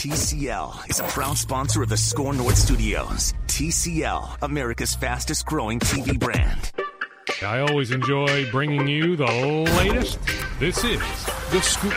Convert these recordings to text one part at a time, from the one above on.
TCL is a proud sponsor of the Score North Studios. TCL, America's fastest growing TV brand. I always enjoy bringing you the latest. This is The Scoop.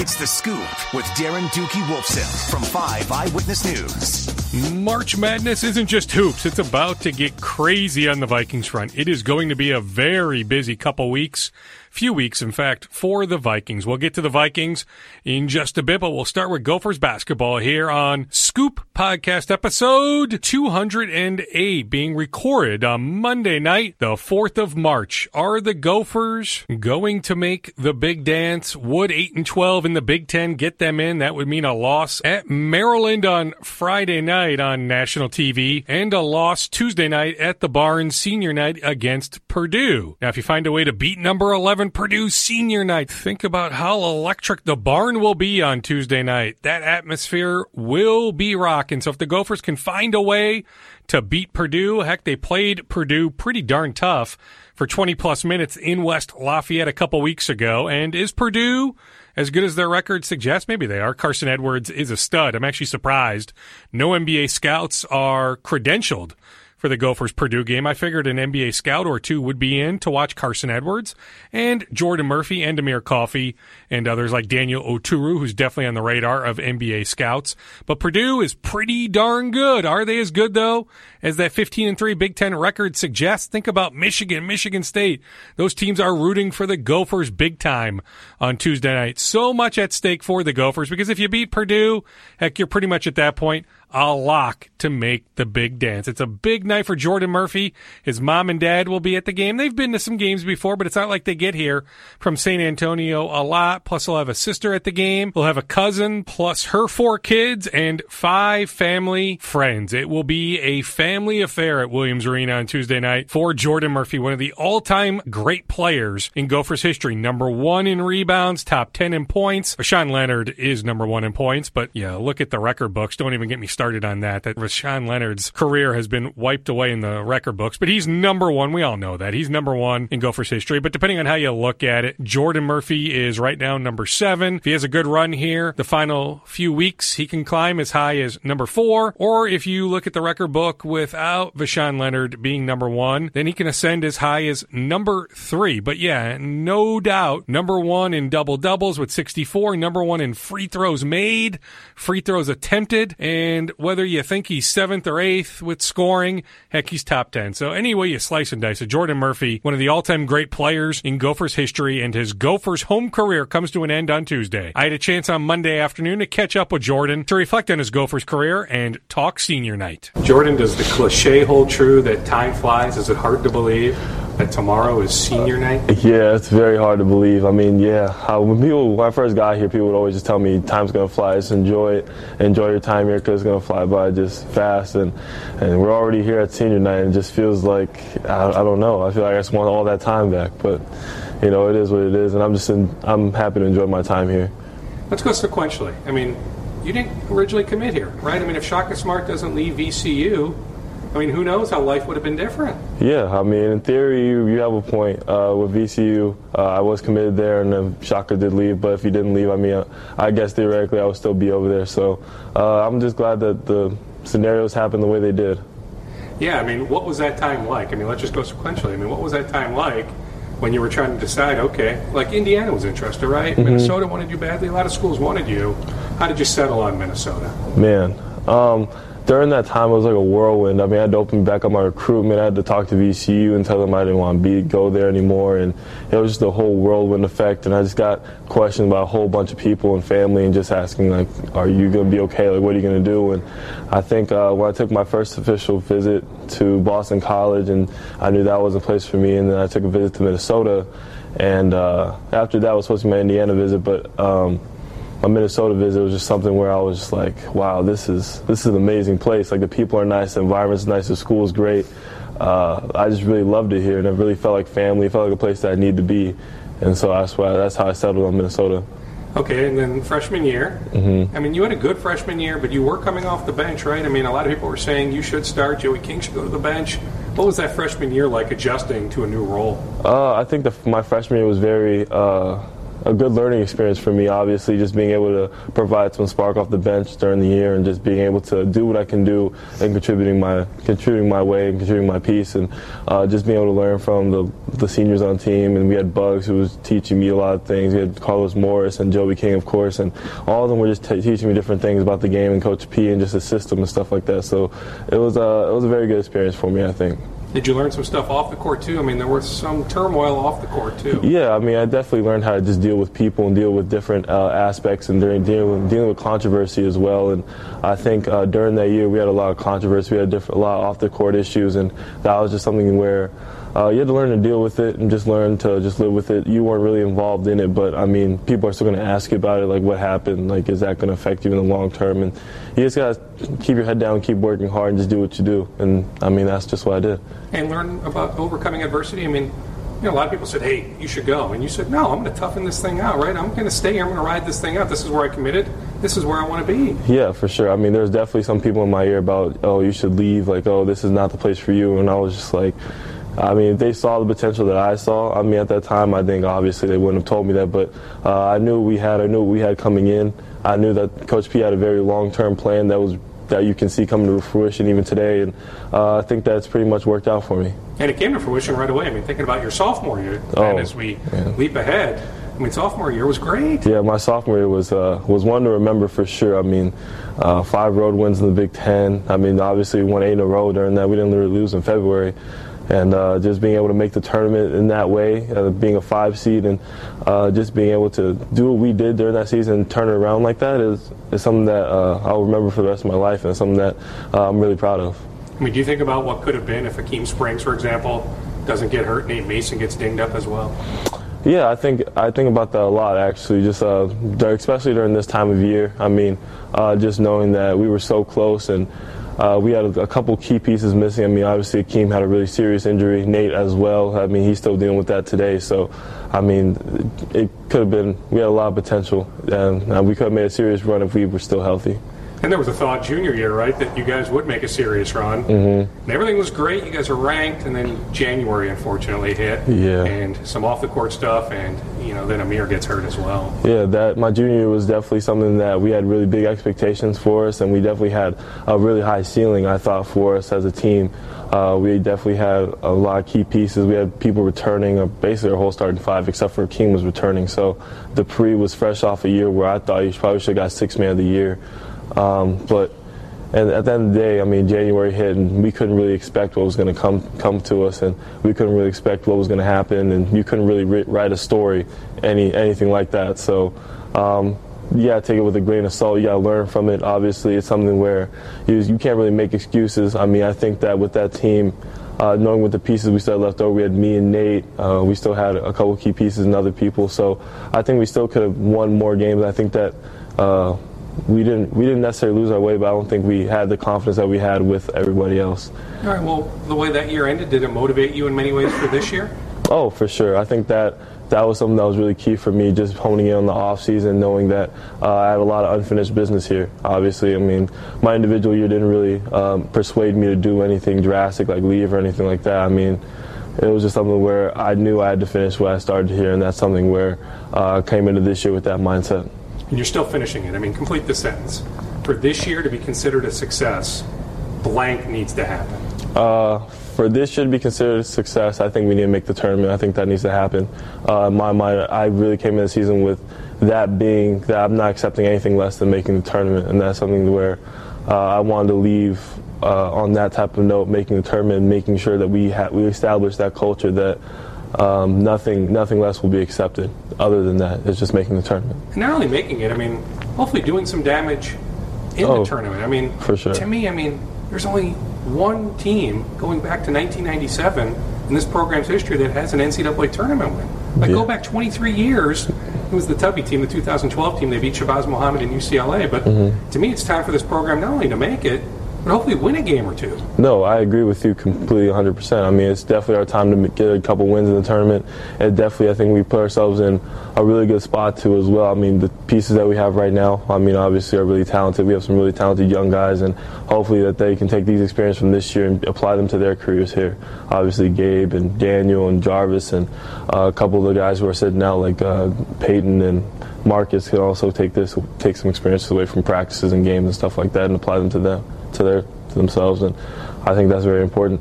It's The Scoop with Darren Doogie Wolfson from 5 Eyewitness News. March Madness isn't just hoops, it's about to get crazy on the Vikings front. It is going to be a very busy couple weeks few weeks, in fact, for the Vikings. We'll get to the Vikings in just a bit, but we'll start with Gophers basketball here on Scoop Podcast episode 208 being recorded on Monday night, the 4th of March. Are the Gophers going to make the big dance? Would 8 and 12 in the Big Ten get them in? That would mean a loss at Maryland on Friday night on national TV and a loss Tuesday night at the Barn's senior night against Purdue. Now, if you find a way to beat number 11 Purdue senior night. Think about how electric the barn will be on Tuesday night. That atmosphere will be rocking. So if the Gophers can find a way to beat Purdue, heck, they played Purdue pretty darn tough for 20 plus minutes in West Lafayette a couple weeks ago. And is Purdue as good as their record suggests? Maybe they are. Carson Edwards is a stud. I'm actually surprised. No NBA scouts are credentialed for the Gophers Purdue game. I figured an NBA scout or two would be in to watch Carson Edwards and Jordan Murphy and Amir Coffey and others like Daniel Oturu, who's definitely on the radar of NBA scouts. But Purdue is pretty darn good. Are they as good though as that 15 and 3 Big Ten record suggests? Think about Michigan, Michigan State. Those teams are rooting for the Gophers big time on Tuesday night. So much at stake for the Gophers because if you beat Purdue, heck, you're pretty much at that point a lock to make the big dance. It's a big night for Jordan Murphy. His mom and dad will be at the game. They've been to some games before, but it's not like they get here from San Antonio a lot. Plus, he'll have a sister at the game. He'll have a cousin, plus her four kids and five family friends. It will be a family affair at Williams Arena on Tuesday night for Jordan Murphy, one of the all-time great players in Gophers history. Number one in rebounds, top 10 in points. Voshon Lenard is number one in points, but yeah, look at the record books. Don't even get me started started on that, that Voshon Lenard's career has been wiped away in the record books, but he's number one. We all know that. He's number one in Gophers history, but depending on how you look at it, Jordan Murphy is right now number seven. If he has a good run here, the final few weeks, he can climb as high as number four, or if you look at the record book without Voshon Lenard being number one, then he can ascend as high as number three. But yeah, no doubt, number one in double doubles with 64, number one in free throws made, free throws attempted, and whether you think he's seventh or eighth with scoring, heck, he's top 10. So anyway you slice and dice it, Jordan Murphy, one of the all-time great players in Gophers history, and his Gophers home career comes to an end on Tuesday. I had a chance on Monday afternoon to catch up with Jordan to reflect on his Gophers career and talk senior night. Jordan, does the cliche hold true that time flies? Is it hard to believe? That tomorrow is senior night? Yeah, it's very hard to believe. I mean, yeah, when people when I first got here, people would always just tell me time's gonna fly. Just enjoy it, enjoy your time here because it's gonna fly by just fast. And and we're already here at senior night, and it just feels like I, I don't know. I feel like I just want all that time back, but you know, it is what it is, and I'm just in, I'm happy to enjoy my time here. Let's go sequentially. I mean, you didn't originally commit here, right? I mean, if Shaka Smart doesn't leave VCU I mean, who knows how life would have been different? Yeah, I mean, in theory, you, you have a point. Uh, with VCU, uh, I was committed there, and then Shaka did leave. But if he didn't leave, I mean, uh, I guess theoretically I would still be over there. So uh, I'm just glad that the scenarios happened the way they did. Yeah, I mean, what was that time like? I mean, let's just go sequentially. I mean, what was that time like when you were trying to decide, okay, like Indiana was interested, right? Mm-hmm. Minnesota wanted you badly. A lot of schools wanted you. How did you settle on Minnesota? Man, um, during that time, it was like a whirlwind. I mean, I had to open back up my recruitment. I had to talk to VCU and tell them I didn't want to be go there anymore, and it was just a whole whirlwind effect. And I just got questioned by a whole bunch of people and family, and just asking like, "Are you going to be okay? Like, what are you going to do?" And I think uh, when I took my first official visit to Boston College, and I knew that was a place for me, and then I took a visit to Minnesota, and uh, after that was supposed to be my Indiana visit, but um, my Minnesota visit was just something where I was just like, wow, this is this is an amazing place. Like the people are nice, the environment's nice, the school is great. Uh, I just really loved it here, and it really felt like family. It felt like a place that I need to be, and so that's why that's how I settled on Minnesota. Okay, and then freshman year. Mm-hmm. I mean, you had a good freshman year, but you were coming off the bench, right? I mean, a lot of people were saying you should start. Joey King should go to the bench. What was that freshman year like, adjusting to a new role? Uh, I think the, my freshman year was very. Uh, a good learning experience for me. Obviously, just being able to provide some spark off the bench during the year, and just being able to do what I can do and contributing my contributing my way and contributing my piece, and uh, just being able to learn from the the seniors on team. And we had Bugs who was teaching me a lot of things. We had Carlos Morris and Joey King, of course, and all of them were just t- teaching me different things about the game and Coach P and just the system and stuff like that. So it was uh, it was a very good experience for me, I think. Did you learn some stuff off the court too? I mean, there was some turmoil off the court too. Yeah, I mean, I definitely learned how to just deal with people and deal with different uh, aspects and during dealing with, dealing with controversy as well. And I think uh, during that year we had a lot of controversy, we had different, a lot of off the court issues, and that was just something where uh, you had to learn to deal with it and just learn to just live with it. You weren't really involved in it, but I mean, people are still going to ask you about it, like what happened, like is that going to affect you in the long term? And you just got to keep your head down, keep working hard, and just do what you do. And I mean, that's just what I did. And learn about overcoming adversity. I mean, you know, a lot of people said, "Hey, you should go," and you said, "No, I'm going to toughen this thing out, right? I'm going to stay here. I'm going to ride this thing out. This is where I committed. This is where I want to be." Yeah, for sure. I mean, there's definitely some people in my ear about, "Oh, you should leave." Like, "Oh, this is not the place for you," and I was just like. I mean, if they saw the potential that I saw, I mean, at that time, I think obviously they wouldn't have told me that, but uh, I knew we had, I knew what we had coming in. I knew that Coach P had a very long-term plan that was that you can see coming to fruition even today, and uh, I think that's pretty much worked out for me. And it came to fruition right away. I mean, thinking about your sophomore year, oh, and as we yeah. leap ahead, I mean, sophomore year was great. Yeah, my sophomore year was uh, was one to remember for sure. I mean, uh, five road wins in the Big Ten. I mean, obviously we won eight in a row during that. We didn't really lose in February and uh, just being able to make the tournament in that way, uh, being a five seed, and uh, just being able to do what we did during that season and turn it around like that is, is something that uh, I'll remember for the rest of my life, and something that uh, I'm really proud of. I mean, do you think about what could have been if Akeem Springs, for example, doesn't get hurt, Nate Mason gets dinged up as well? Yeah, I think I think about that a lot actually. Just uh, especially during this time of year. I mean, just knowing that we were so close and uh, we had a, a, couple key pieces missing. I mean, obviously, Akeem had a really serious injury. Nate as well. I mean, he's still dealing with that today. So, I mean, it, could have been. We had a lot of potential, and uh, we could have made a serious run if we were still healthy. And there was a thought junior year, right, that you guys would make a serious run. Mm-hmm. And everything was great. You guys are ranked, and then January unfortunately hit. Yeah. And some off the court stuff, and you know then Amir gets hurt as well. Yeah, that my junior year was definitely something that we had really big expectations for us, and we definitely had a really high ceiling. I thought for us as a team. Uh, we definitely had a lot of key pieces. We had people returning, uh, basically our whole starting five, except for King was returning. So Dupree was fresh off a year where I thought he probably should have got six man of the year. Um, but and at the end of the day, I mean, January hit, and we couldn't really expect what was going to come come to us, and we couldn't really expect what was going to happen, and you couldn't really write a story, any anything like that. So, um, to take it with a grain of salt. You got to learn from it. Obviously, it's something where you, you can't really make excuses. I mean, I think that with that team, uh, knowing with the pieces we still left over, we had me and Nate. Uh, we still had a couple key pieces and other people. So I think we still could have won more games. I think that. Uh, we didn't we didn't necessarily lose our way, but I don't think we had the confidence that we had with everybody else. All right. Well, the way that year ended, did it motivate you in many ways for this year? Oh, for sure. I think that that was something that was really key for me, just honing in on the off season, knowing that uh, I had a lot of unfinished business here. Obviously, I mean, my individual year didn't really um, persuade me to do anything drastic like leave or anything like that. I mean, it was just something where I knew I had to finish what I started here, and that's something where uh, I came into this year with that mindset and you're still finishing it. I mean, complete the sentence. For this year to be considered a success, blank needs to happen. Uh, for this year to be considered a success, I think we need to make the tournament. I think that needs to happen. Uh, in my mind, I really came in the season with that being that I'm not accepting anything less than making the tournament, and that's something where uh, I wanted to leave uh, on that type of note, making the tournament, making sure that we ha- we establish that culture that um, nothing nothing less will be accepted. Other than that, it's just making the tournament. And not only making it, I mean, hopefully doing some damage in oh, the tournament. I mean, for sure. To me, I mean, there's only one team going back to 1997 in this program's history that has an NCAA tournament win. Like yeah. go back 23 years, it was the Tubby team, the 2012 team. They beat Shabazz Muhammad and UCLA. But mm-hmm. to me, it's time for this program not only to make it, but hopefully win a game or two. No, I agree with you completely 100%. I mean, it's definitely our time to get a couple wins in the tournament. And definitely, I think we put ourselves in a really good spot too as well. I mean, the pieces that we have right now, I mean, obviously are really talented. We have some really talented young guys, and hopefully that they can take these experiences from this year and apply them to their careers here. Obviously, Gabe and Daniel and Jarvis and uh, a couple of the guys who are sitting out, like uh, Peyton and Marcus, can also take this, take some experiences away from practices and games and stuff like that, and apply them to them, to their, to themselves. And I think that's very important.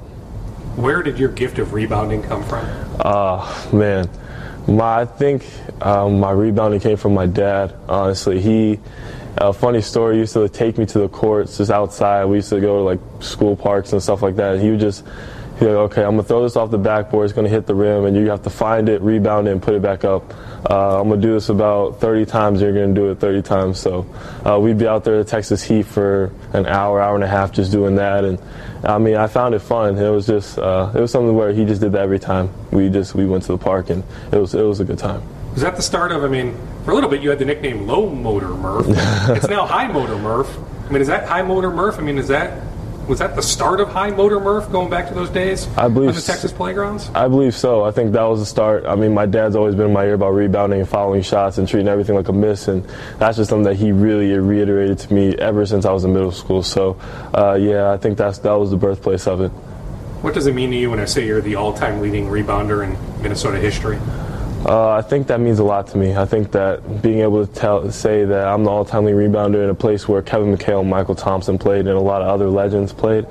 Where did your gift of rebounding come from? Uh, man, my I think um, my rebounding came from my dad. Honestly, he. A funny story. He used to take me to the courts just outside. We used to go to like school parks and stuff like that. And he would just he'd like, okay, I'm gonna throw this off the backboard. It's gonna hit the rim, and you have to find it, rebound it, and put it back up. Uh, I'm gonna do this about 30 times. You're gonna do it 30 times. So uh, we'd be out there at Texas Heat for an hour, hour and a half, just doing that. And I mean, I found it fun. It was just uh, it was something where he just did that every time. We just we went to the park, and it was it was a good time. Was that the start of? I mean, for a little bit you had the nickname Low Motor Murph. it's now High Motor Murph. I mean, is that High Motor Murph? I mean, is that was that the start of High Motor Murph going back to those days? I believe on the Texas playgrounds. I believe so. I think that was the start. I mean, my dad's always been in my ear about rebounding and following shots and treating everything like a miss, and that's just something that he really reiterated to me ever since I was in middle school. So, uh, yeah, I think that's that was the birthplace of it. What does it mean to you when I say you're the all-time leading rebounder in Minnesota history? Uh, I think that means a lot to me. I think that being able to tell, say that I'm the all-time leading rebounder in a place where Kevin McHale and Mychal Thompson played and a lot of other legends played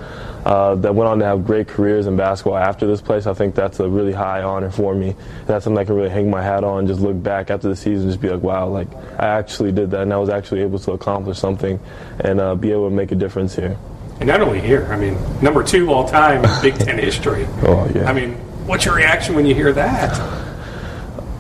uh, that went on to have great careers in basketball after this place, I think that's a really high honor for me. And that's something I can really hang my hat on, just look back after the season just be like, wow, like I actually did that and I was actually able to accomplish something and uh, be able to make a difference here. And not only here, I mean, number two all time in Big Ten history. Oh, yeah. I mean, what's your reaction when you hear that?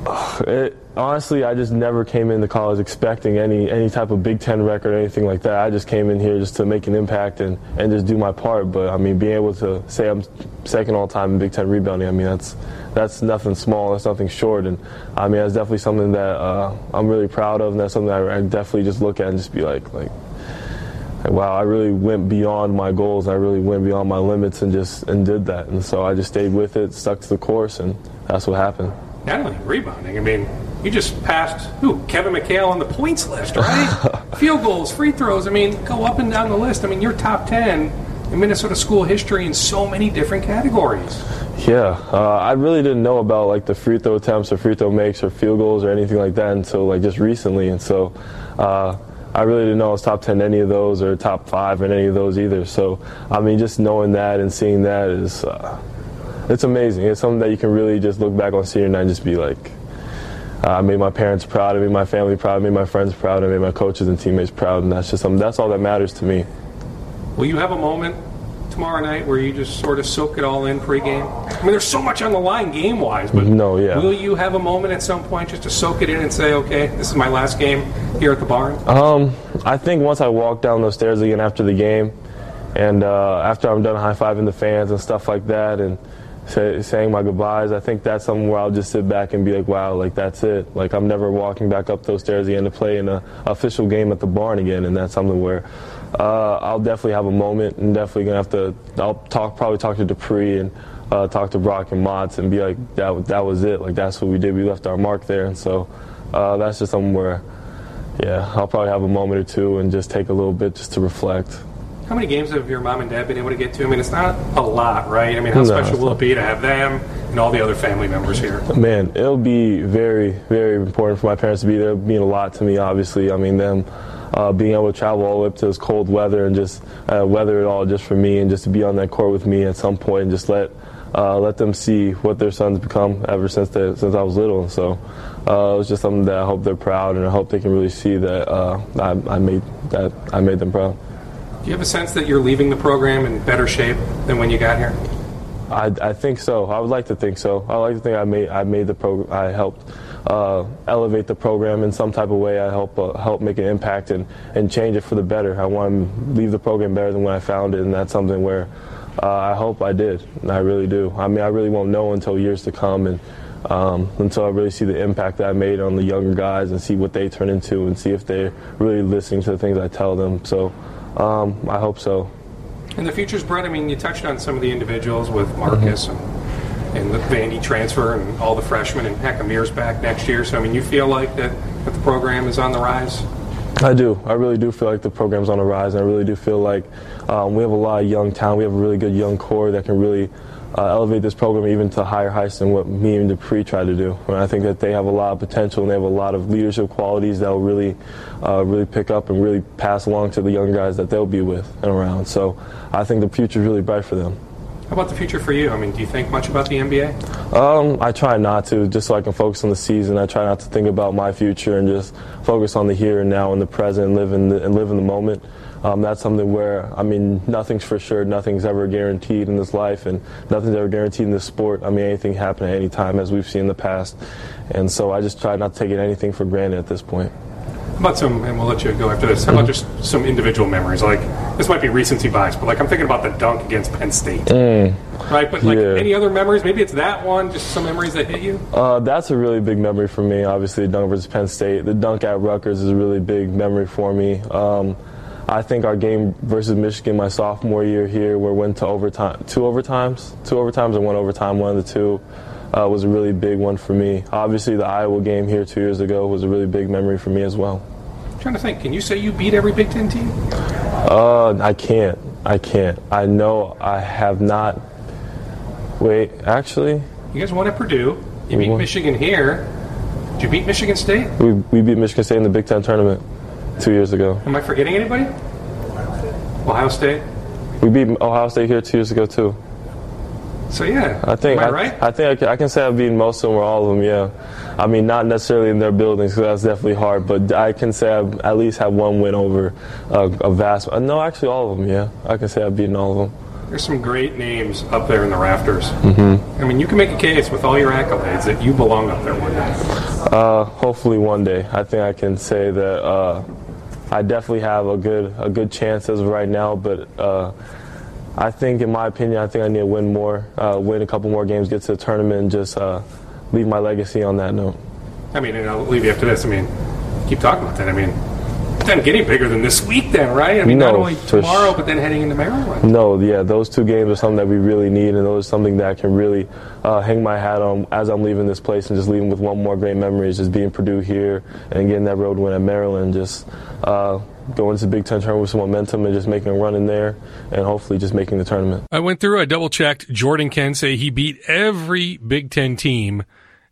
It, honestly, I just never came into college expecting any any type of Big Ten record or anything like that. I just came in here just to make an impact and, and just do my part. But I mean, being able to say I'm second all time in Big Ten rebounding, I mean that's that's nothing small. That's nothing short. And I mean, that's definitely something that uh, I'm really proud of, and that's something I, I definitely just look at and just be like like. Wow, I really went beyond my goals. I really went beyond my limits and just and did that. And so I just stayed with it, stuck to the course, and that's what happened not only rebounding, I mean, you just passed who? Kevin McHale on the points list, right? Field goals, free throws. I mean, go up and down the list. I mean, you're top ten in Minnesota school history in so many different categories. Yeah, uh, I really didn't know about like the free throw attempts or free throw makes or field goals or anything like that until like just recently, and so. Uh, I really didn't know I was top 10 in any of those or top five in any of those either. So, I mean, just knowing that and seeing that is, uh, it's amazing. It's something that you can really just look back on senior night and just be like, uh, I made my parents proud, I made my family proud, I made my friends proud, I made my coaches and teammates proud, and that's just something. That's all that matters to me. Will you have a moment tomorrow night where you just sort of soak it all in pregame? I mean, there's so much on the line game-wise, but no, yeah. Will you have a moment at some point just to soak it in and say, okay, this is my last game here at the barn? Um, I think once I walk down those stairs again after the game, and uh, after I'm done high-fiving the fans and stuff like that, and say, saying my goodbyes. I think that's something where I'll just sit back and be like, wow, like that's it. Like I'm never walking back up those stairs again to play in an official game at the barn again, and that's something where uh, I'll definitely have a moment and definitely gonna have to. I'll talk probably talk to Dupree and. Uh, talk to Brock and Motts and be like, that, that was it. Like, that's what we did. We left our mark there. And so uh, that's just something where, yeah, I'll probably have a moment or two and just take a little bit just to reflect. How many games have your mom and dad been able to get to? I mean, it's not a lot, right? I mean, how no, special will it be to have them and all the other family members here? Man, it'll be very, very important for my parents to be there. It'll mean a lot to me, obviously. I mean, them uh, being able to travel all the way up to this cold weather and just uh, weather it all just for me and just to be on that court with me at some point and just let uh, let them see what their son's become ever since they, since I was little. So uh, it was just something that I hope they're proud and I hope they can really see that uh, I, I made that I made them proud. Do you have a sense that you're leaving the program in better shape than when you got here? I, I think so. I would like to think so. I like to think I made I made the program. I helped uh, elevate the program in some type of way. I help uh, help make an impact and, and change it for the better. I want to leave the program better than when I found it, and that's something where uh, I hope I did. I really do. I mean, I really won't know until years to come and. Um, until I really see the impact that I made on the younger guys and see what they turn into and see if they're really listening to the things I tell them. So um, I hope so. And the future's bright. I mean, you touched on some of the individuals with Marcus mm-hmm. and, and the Vandy transfer and all the freshmen, and heck, Amir's back next year. So, I mean, you feel like that, that the program is on the rise? I do. I really do feel like the program's on the rise, and I really do feel like um, we have a lot of young talent. We have a really good young core that can really uh, elevate this program even to higher heights than what me and Dupree try to do. And I think that they have a lot of potential and they have a lot of leadership qualities that will really, uh, really pick up and really pass along to the young guys that they'll be with and around. So I think the future is really bright for them. How about the future for you? I mean, do you think much about the NBA? Um, I try not to, just so I can focus on the season. I try not to think about my future and just focus on the here and now and the present and live in the, and live in the moment um, that's something where I mean nothing's for sure, nothing's ever guaranteed in this life, and nothing's ever guaranteed in this sport. I mean anything happen at any time, as we've seen in the past, and so I just try not to take anything for granted at this point. About some, and we'll let you go after this. How about just some individual memories? Like this might be recency bias, but like I'm thinking about the dunk against Penn State, mm, right? But like yeah. any other memories? Maybe it's that one. Just some memories that hit you. Uh, that's a really big memory for me. Obviously, the dunk versus Penn State. The dunk at Rutgers is a really big memory for me. Um, I think our game versus Michigan my sophomore year here, where we went to overtime, two overtimes, two overtimes and one overtime, one of the two, uh, was a really big one for me. Obviously, the Iowa game here two years ago was a really big memory for me as well. I'm trying to think, can you say you beat every Big Ten team? Uh, I can't. I can't. I know I have not. Wait, actually. You guys won at Purdue. You beat won. Michigan here. Did you beat Michigan State? We, we beat Michigan State in the Big Ten tournament two years ago. Am I forgetting anybody? Ohio State. We beat Ohio State here two years ago too. So yeah, I think I, right? I, think I can, I can, say I've beaten most of them or all of them. Yeah, I mean not necessarily in their buildings because that's definitely hard, but I can say I've at least have one win over a, a vast. Uh, no, actually all of them. Yeah, I can say I've beaten all of them. There's some great names up there in the rafters. Mm-hmm. I mean, you can make a case with all your accolades that you belong up there one day. Uh, hopefully one day. I think I can say that. Uh, I definitely have a good a good chance as of right now, but uh, I think, in my opinion, I think I need to win more, uh, win a couple more games, get to the tournament, and just uh, leave my legacy on that note. I mean, and I'll leave you after this. I mean, keep talking about that. I mean, then getting bigger than this week, then, right? I mean, no, not only tomorrow, but then heading into Maryland. No, yeah, those two games are something that we really need, and those are something that I can really uh, hang my hat on as I'm leaving this place and just leaving with one more great memory is just being Purdue here and getting that road win at Maryland. Just uh, going to the Big Ten tournament with some momentum and just making a run in there and hopefully just making the tournament. I went through, I double checked. Jordan can say he beat every Big Ten team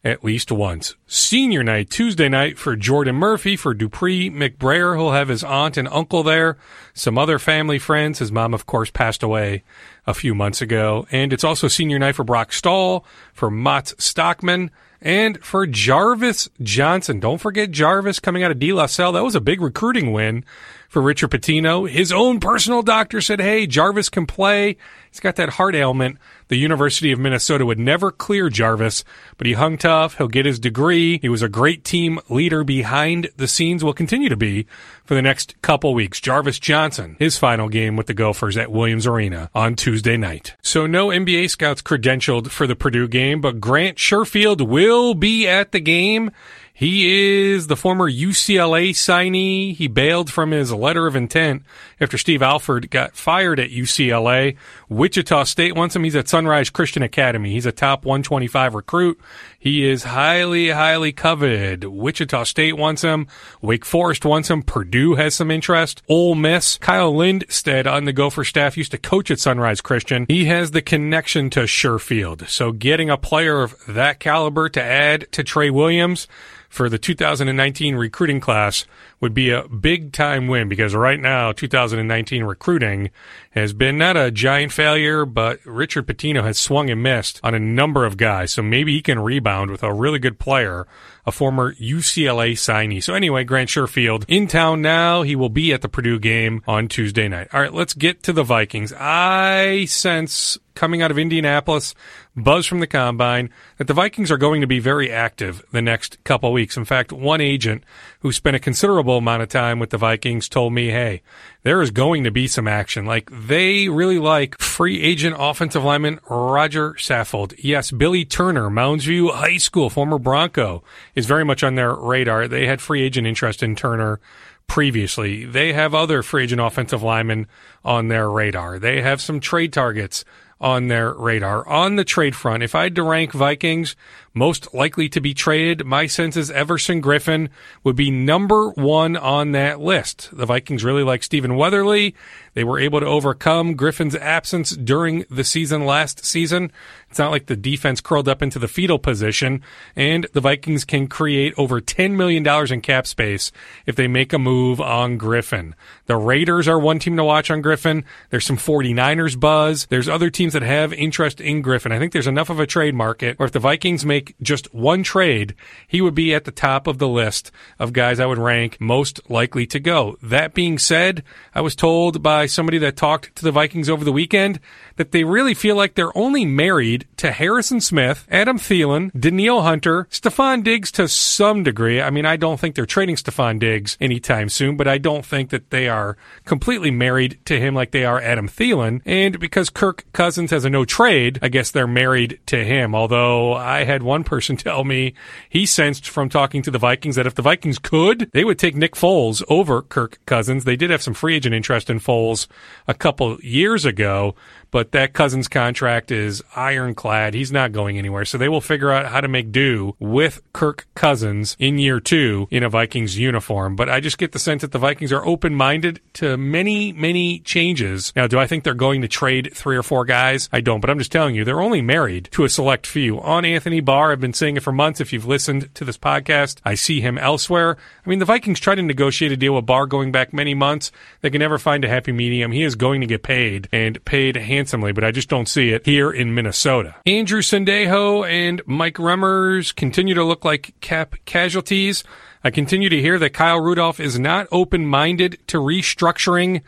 at least once. Senior night, Tuesday night for Jordan Murphy, for Dupree McBrayer, who'll have his aunt and uncle there, some other family friends. His mom, of course, passed away a few months ago. And it's also senior night for Brock Stahl, for Matz Stockman, and for Jarvis Johnson. Don't forget Jarvis coming out of De La Salle. That was a big recruiting win for Richard Pitino. His own personal doctor said, hey, Jarvis can play. He's got that heart ailment. The University of Minnesota would never clear Jarvis, but he hung tough. He'll get his degree. He was a great team leader behind the scenes, will continue to be for the next couple weeks. Jarvis Johnson, his final game with the Gophers at Williams Arena on Tuesday night. So no NBA scouts credentialed for the Purdue game, but Grant Sherfield will be at the game. He is the former UCLA signee. He bailed from his letter of intent after Steve Alford got fired at UCLA. Wichita State wants him. He's at Sunrise Christian Academy. He's a top 125 recruit. He is highly, highly coveted. Wichita State wants him. Wake Forest wants him. Purdue has some interest. Ole Miss. Kyle Lindsted on the Gopher staff used to coach at Sunrise Christian. He has the connection to Sherfield. So getting a player of that caliber to add to Trey Williams, for the 2019 recruiting class would be a big time win because right now 2019 recruiting has been not a giant failure, but Richard Pitino has swung and missed on a number of guys. So maybe he can rebound with a really good player, a former UCLA signee. So anyway, Grant Sherfield in town now. He will be at the Purdue game on Tuesday night. All right, let's get to the Vikings. I sense coming out of Indianapolis, buzz from the combine, that the Vikings are going to be very active the next couple weeks. In fact, one agent who spent a considerable amount of time with the Vikings told me, hey, there is going to be some action. Like they really like free agent offensive lineman Roger Saffold. Yes, Billy Turner, Mounds View High School, former Bronco, is very much on their radar. They had free agent interest in Turner previously. They have other free agent offensive linemen on their radar. They have some trade targets on their radar. On the trade front, if I had to rank Vikings most likely to be traded, my sense is Everson Griffen would be number one on that list. The Vikings really like Stephen Weatherly. They were able to overcome Griffen's absence during the season last season. It's not like the defense curled up into the fetal position, and the Vikings can create over $10 million in cap space if they make a move on Griffen. The Raiders are one team to watch on Griffen. There's some 49ers buzz. There's other teams that have interest in Griffen. I think there's enough of a trade market where if the Vikings make just one trade, he would be at the top of the list of guys I would rank most likely to go. That being said, I was told by somebody that talked to the Vikings over the weekend that they really feel like they're only married to Harrison Smith, Adam Thielen, Danielle Hunter, Stefon Diggs to some degree. I mean, I don't think they're trading Stefon Diggs anytime soon, but I don't think that they are completely married to him like they are Adam Thielen. And because Kirk Cousins has a no trade, I guess they're married to him. Although I had one person tell me he sensed from talking to the Vikings that if the Vikings could, they would take Nick Foles over Kirk Cousins. They did have some free agent interest in Foles a couple years ago, but that Cousins contract is ironclad. He's not going anywhere. So they will figure out how to make do with Kirk Cousins in year two in a Vikings uniform. But I just get the sense that the Vikings are open minded to many, many changes. Now, do I think they're going to trade three or four guys? I don't, but I'm just telling you, they're only married to a select few. On Anthony Barr, I've been saying it for months. If you've listened to this podcast, I see him elsewhere. I mean, the Vikings tried to negotiate a deal with Barr going back many months. They can never find a happy medium. He is going to get paid and paid handsomely, but I just don't see it here in Minnesota. Andrew Sendejo and Mike Remmers continue to look like cap casualties. I continue to hear that Kyle Rudolph is not open minded to restructuring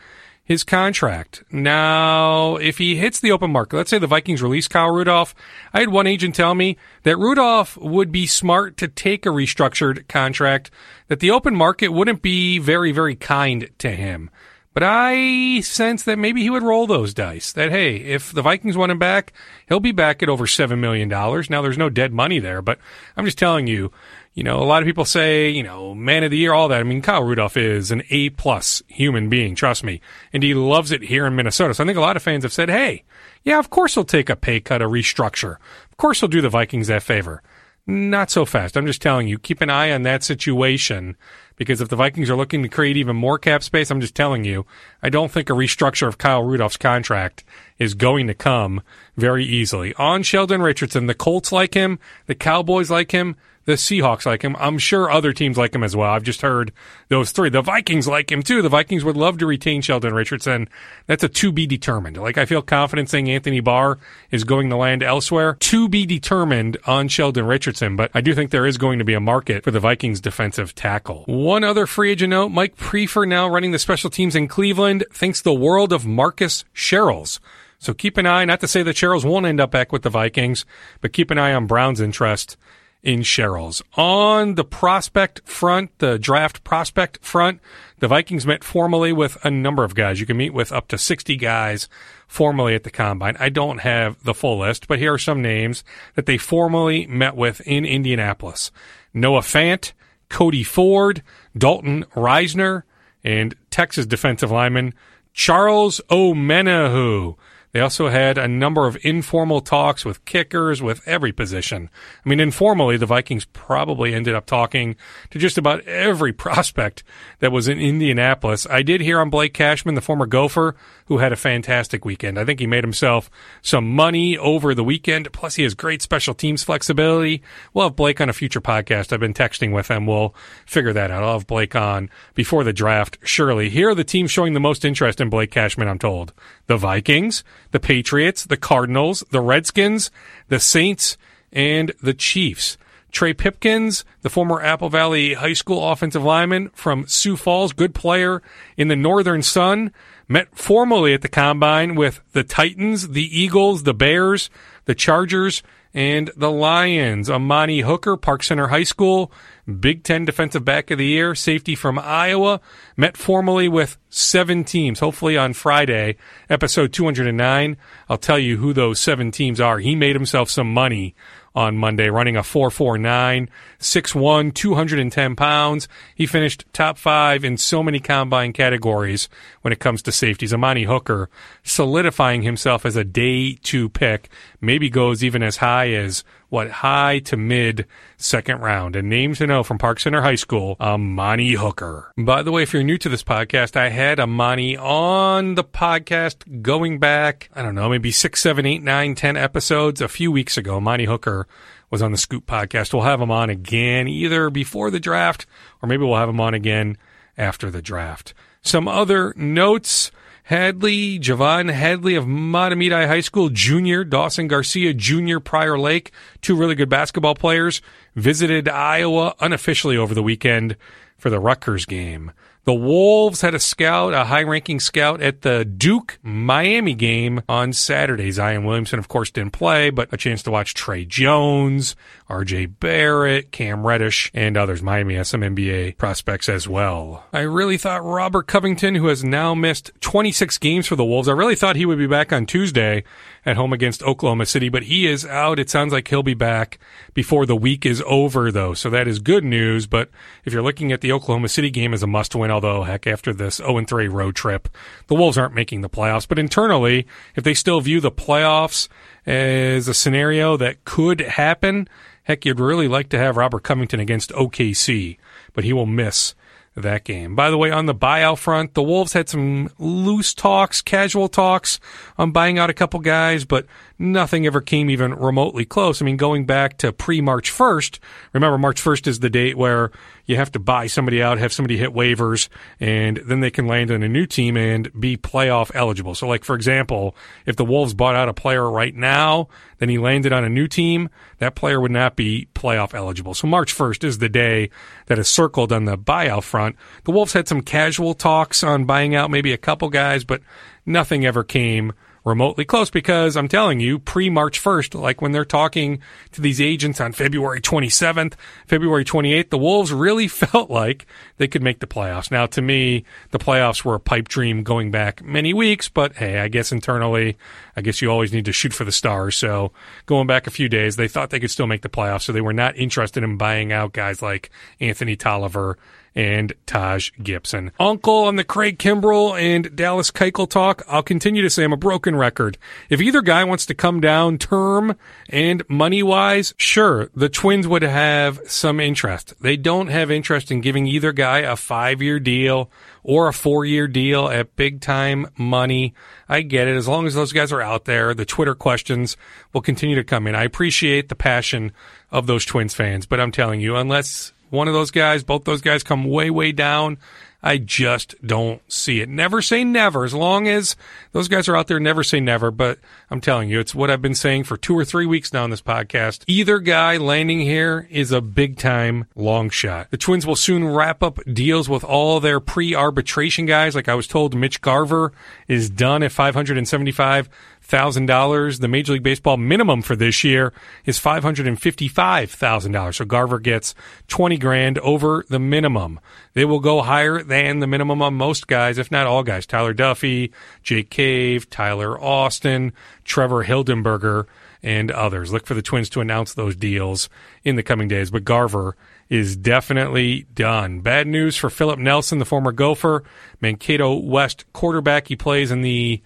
his contract. Now, if he hits the open market, let's say the Vikings release Kyle Rudolph, I had one agent tell me that Rudolph would be smart to take a restructured contract, that the open market wouldn't be very, very kind to him. But I sense that maybe he would roll those dice. That, hey, if the Vikings want him back, he'll be back at over $7 million. Now, there's no dead money there, but I'm just telling you, you know, a lot of people say, you know, man of the year, all that. I mean, Kyle Rudolph is an A plus human being, trust me. And he loves it here in Minnesota. So I think a lot of fans have said, hey, yeah, of course he'll take a pay cut, a restructure. Of course he'll do the Vikings that favor. Not so fast. I'm just telling you, keep an eye on that situation because if the Vikings are looking to create even more cap space, I'm just telling you, I don't think a restructure of Kyle Rudolph's contract is going to come very easily. On Sheldon Richardson, the Colts like him, the Cowboys like him, the Seahawks like him. I'm sure other teams like him as well. I've just heard those three. The Vikings like him too. The Vikings would love to retain Sheldon Richardson. That's a to be determined. Like I feel confident saying Anthony Barr is going to land elsewhere. To be determined on Sheldon Richardson, but I do think there is going to be a market for the Vikings defensive tackle. One other free agent note, Mike Priefer now running the special teams in Cleveland thinks the world of Marcus Sherels. So keep an eye, not to say that Sherels won't end up back with the Vikings, but keep an eye on Brown's interest in Sherels. On the prospect front, the draft prospect front, the Vikings met formally with a number of guys. You can meet with up to 60 guys formally at the combine. I don't have the full list, but here are some names that they formally met with in Indianapolis. Noah Fant, Cody Ford, Dalton Risner, and Texas defensive lineman Charles Omenihu. They also had a number of informal talks with kickers, with every position. I mean, informally, the Vikings probably ended up talking to just about every prospect that was in Indianapolis. I did hear on Blake Cashman, the former Gopher, who had a fantastic weekend. I think he made himself some money over the weekend. Plus, he has great special teams flexibility. We'll have Blake on a future podcast. I've been texting with him. We'll figure that out. I'll have Blake on before the draft, surely. Here are the teams showing the most interest in Blake Cashman, I'm told. The Vikings, the Patriots, the Cardinals, the Redskins, the Saints, and the Chiefs. Trey Pipkins, the former Apple Valley High School offensive lineman from Sioux Falls, good player in the Northern Sun, met formally at the combine with the Titans, the Eagles, the Bears, the Chargers, and the Lions. Amani Hooker, Park Center High School, Big Ten Defensive Back of the Year, safety from Iowa, met formally with seven teams. Hopefully on Friday, episode 209, I'll tell you who those seven teams are. He made himself some money on Monday, running a 4.49, 6'1", 210 pounds. He finished top five in so many combine categories when it comes to safeties. Amani Hooker solidifying himself as a day two pick, maybe goes even as high as what high to mid second round. And names to know from Park Center High School, Amani Hooker. By the way, if you're new to this podcast, I had Amani on the podcast going back, I don't know, maybe six, seven, eight, nine, ten episodes a few weeks ago. Amani Hooker was on the Scoop podcast. We'll have him on again either before the draft or maybe we'll have him on again after the draft. Some other notes. Hadley, Javon Hadley of Mahtomedi High School, junior, Dawson Garcia, junior, Prior Lake, two really good basketball players, visited Iowa unofficially over the weekend for the Rutgers game. The Wolves had a scout, a high ranking scout at the Duke Miami game on Saturday. Zion Williamson, of course, didn't play, but a chance to watch Tre Jones, RJ Barrett, Cam Reddish, and others. Miami has some NBA prospects as well. I really thought Robert Covington, who has now missed 26 games for the Wolves, I really thought he would be back on Tuesday at home against Oklahoma City, but he is out. It sounds like he'll be back before the week is over, though. So that is good news. But if you're looking at the Oklahoma City game as a must win, although heck, after this 0 3 road trip, the Wolves aren't making the playoffs. But internally, if they still view the playoffs as a scenario that could happen, heck, you'd really like to have Robert Covington against OKC, but he will miss that game. By the way, on the buyout front, the Wolves had some loose talks, casual talks on buying out a couple guys, but nothing ever came even remotely close. I mean, going back to pre March 1st, remember March 1st is the date where you have to buy somebody out, have somebody hit waivers, and then they can land on a new team and be playoff eligible. So, like, for example, if the Wolves bought out a player right now, then he landed on a new team, that player would not be playoff eligible. So, March 1st is the day that is circled on the buyout front. The Wolves had some casual talks on buying out maybe a couple guys, but nothing ever came remotely close because I'm telling you, pre March 1st, like when they're talking to these agents on February 27th, February 28th, the Wolves really felt like they could make the playoffs. Now, to me, the playoffs were a pipe dream going back many weeks, but hey, I guess internally, I guess you always need to shoot for the stars. So going back a few days, they thought they could still make the playoffs, so they were not interested in buying out guys like Anthony Tolliver and Taj Gibson. Uncle on the Craig Kimbrel and Dallas Keuchel talk. I'll continue to say I'm a broken record. If either guy wants to come down term and money wise, sure, the Twins would have some interest. They don't have interest in giving either guy a five year deal or a four year deal at big time money. I get it. As long as those guys are out there, the Twitter questions will continue to come in. I appreciate the passion of those Twins fans, but I'm telling you, unless one of those guys, both those guys come way, way down. I just don't see it. Never say never. As long as those guys are out there, never say never. But I'm telling you, it's what I've been saying for two or three weeks now on this podcast. Either guy landing here is a big time long shot. The Twins will soon wrap up deals with all their pre arbitration guys. Like I was told, Mitch Garver is done at 575 thousand dollars. The Major League Baseball minimum for this year is five hundred and fifty-five thousand dollars. So Garver gets twenty grand over the minimum. They will go higher than the minimum on most guys, if not all guys. Tyler Duffey, Jake Cave, Tyler Austin, Trevor Hildenberger, and others. Look for the Twins to announce those deals in the coming days. But Garver is definitely done. Bad news for Philip Nelson, the former Gopher, Mankato West quarterback. He plays in the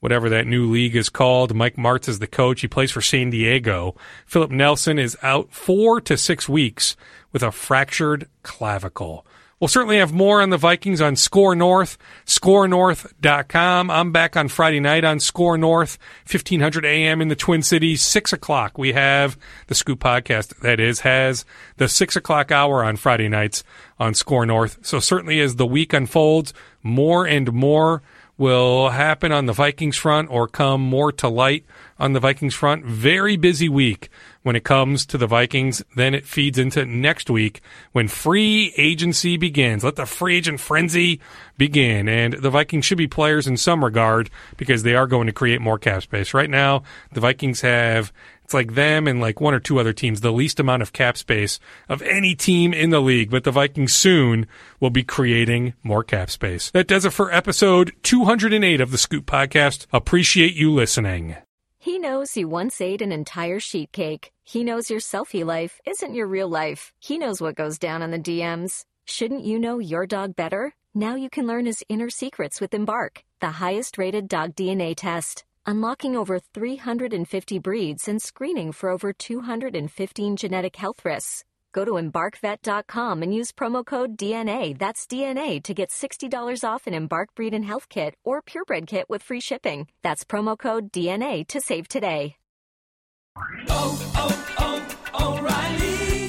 whatever that new league is called. Mike Martz is the coach. He plays for San Diego. Philip Nelson is out four to six weeks with a fractured clavicle. We'll certainly have more on the Vikings on Score North, scorenorth.com. I'm back on Friday night on Score North, 1500 AM in the Twin Cities, 6 o'clock. We have the Scoop podcast, that is, has the 6 o'clock hour on Friday nights on Score North. So certainly as the week unfolds, more and more will happen on the Vikings front or come more to light on the Vikings front. Very busy week when it comes to the Vikings. Then it feeds into next week when free agency begins. Let the free agent frenzy begin. And the Vikings should be players in some regard because they are going to create more cap space. Right now, the Vikings have it's like them and like one or two other teams, the least amount of cap space of any team in the league. But the Vikings soon will be creating more cap space. That does it for episode 208 of the Scoop Podcast. Appreciate you listening. He knows you once ate an entire sheet cake. He knows your selfie life isn't your real life. He knows what goes down on the DMs. Shouldn't you know your dog better? Now you can learn his inner secrets with Embark, the highest rated dog DNA test. Unlocking over 350 breeds and screening for over 215 genetic health risks. Go to embarkvet.com and use promo code DNA, that's DNA, to get $60 off an Embark Breed and Health Kit or Purebred Kit with free shipping. That's promo code DNA to save today. Oh, oh, oh, O'Reilly!